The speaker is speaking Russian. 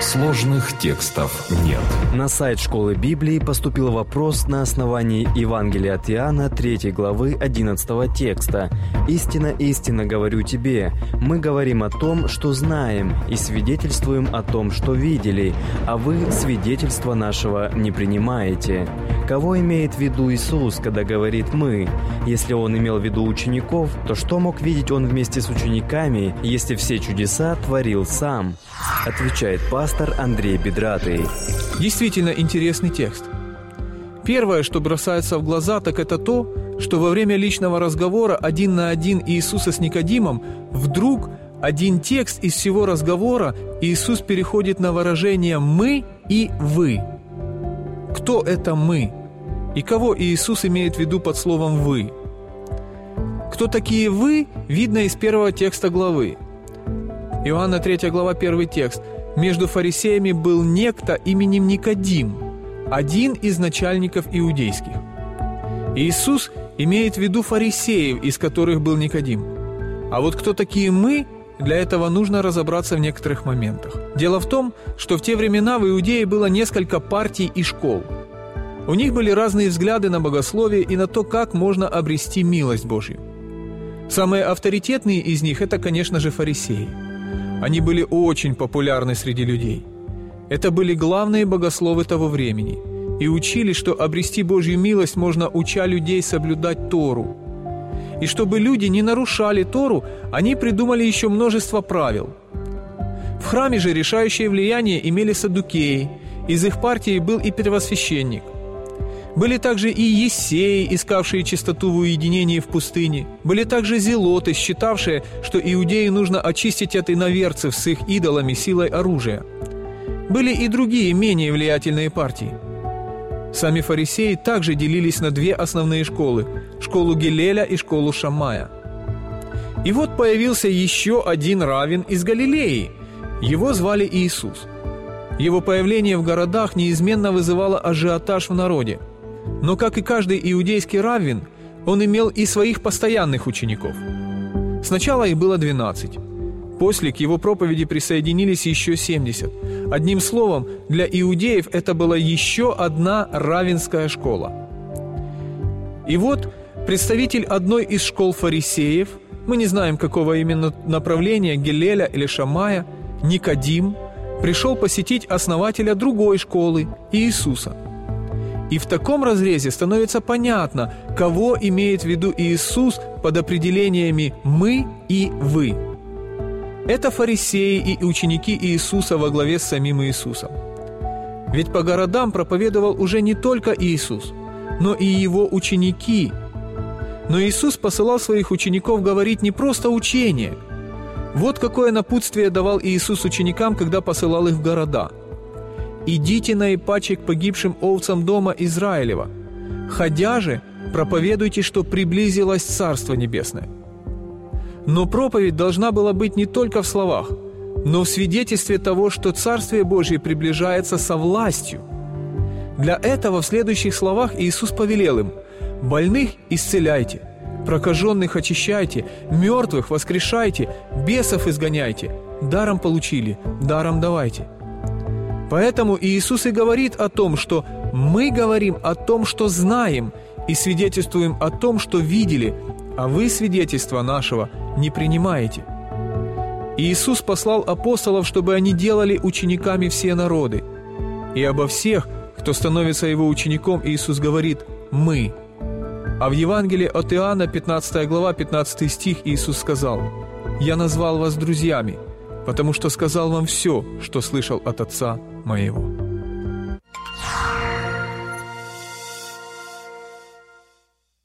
Сложных текстов нет. На сайт школы Библии поступил вопрос на основании Евангелия от Иоанна 3 главы 11 текста. «Истинно, истинно говорю тебе, мы говорим о том, что знаем, и свидетельствуем о том, что видели, а вы свидетельства нашего не принимаете». Кого имеет в виду Иисус, когда говорит «мы»? Если он имел в виду учеников, то что мог видеть он вместе с учениками, если все чудеса творил сам? Отвечает пастор Андрей Бедратый. Действительно интересный текст. Первое, что бросается в глаза, так это то, что во время личного разговора один на один Иисуса с Никодимом вдруг один текст из всего разговора Иисус переходит на выражение «мы» и «вы». Кто это «мы»? И кого Иисус имеет в виду под словом «вы»? Кто такие «вы» видно из первого текста главы. Иоанна 3 глава, первый текст. «Между фарисеями был некто именем Никодим, один из начальников иудейских». Иисус имеет в виду фарисеев, из которых был Никодим. А вот кто такие мы, для этого нужно разобраться в некоторых моментах. Дело в том, что в те времена в Иудее было несколько партий и школ. У них были разные взгляды на богословие и на то, как можно обрести милость Божью. Самые авторитетные из них – это, конечно же, фарисеи. Они были очень популярны среди людей. Это были главные богословы того времени и учили, что обрести Божью милость можно, уча людей соблюдать Тору. И чтобы люди не нарушали Тору, они придумали еще множество правил. В храме же решающее влияние имели садукеи, из их партии был и первосвященник – были также и Есеи, искавшие чистоту в уединении в пустыне. Были также зелоты, считавшие, что иудеи нужно очистить от иноверцев с их идолами силой оружия. Были и другие, менее влиятельные партии. Сами фарисеи также делились на две основные школы – школу Гелеля и школу Шамая. И вот появился еще один равен из Галилеи. Его звали Иисус. Его появление в городах неизменно вызывало ажиотаж в народе – но, как и каждый иудейский раввин, он имел и своих постоянных учеников. Сначала их было 12. После к его проповеди присоединились еще 70. Одним словом, для иудеев это была еще одна равенская школа. И вот представитель одной из школ фарисеев, мы не знаем, какого именно направления, Гелеля или Шамая, Никодим, пришел посетить основателя другой школы, Иисуса – и в таком разрезе становится понятно, кого имеет в виду Иисус под определениями «мы» и «вы». Это фарисеи и ученики Иисуса во главе с самим Иисусом. Ведь по городам проповедовал уже не только Иисус, но и его ученики. Но Иисус посылал своих учеников говорить не просто учение. Вот какое напутствие давал Иисус ученикам, когда посылал их в города – «Идите на Ипаче к погибшим овцам дома Израилева. Ходя же, проповедуйте, что приблизилось Царство Небесное». Но проповедь должна была быть не только в словах, но в свидетельстве того, что Царствие Божье приближается со властью. Для этого в следующих словах Иисус повелел им «Больных исцеляйте, прокаженных очищайте, мертвых воскрешайте, бесов изгоняйте, даром получили, даром давайте». Поэтому Иисус и говорит о том, что мы говорим о том, что знаем, и свидетельствуем о том, что видели, а вы свидетельства нашего не принимаете. Иисус послал апостолов, чтобы они делали учениками все народы. И обо всех, кто становится его учеником, Иисус говорит «мы». А в Евангелии от Иоанна, 15 глава, 15 стих, Иисус сказал «Я назвал вас друзьями, потому что сказал вам все, что слышал от Отца моего».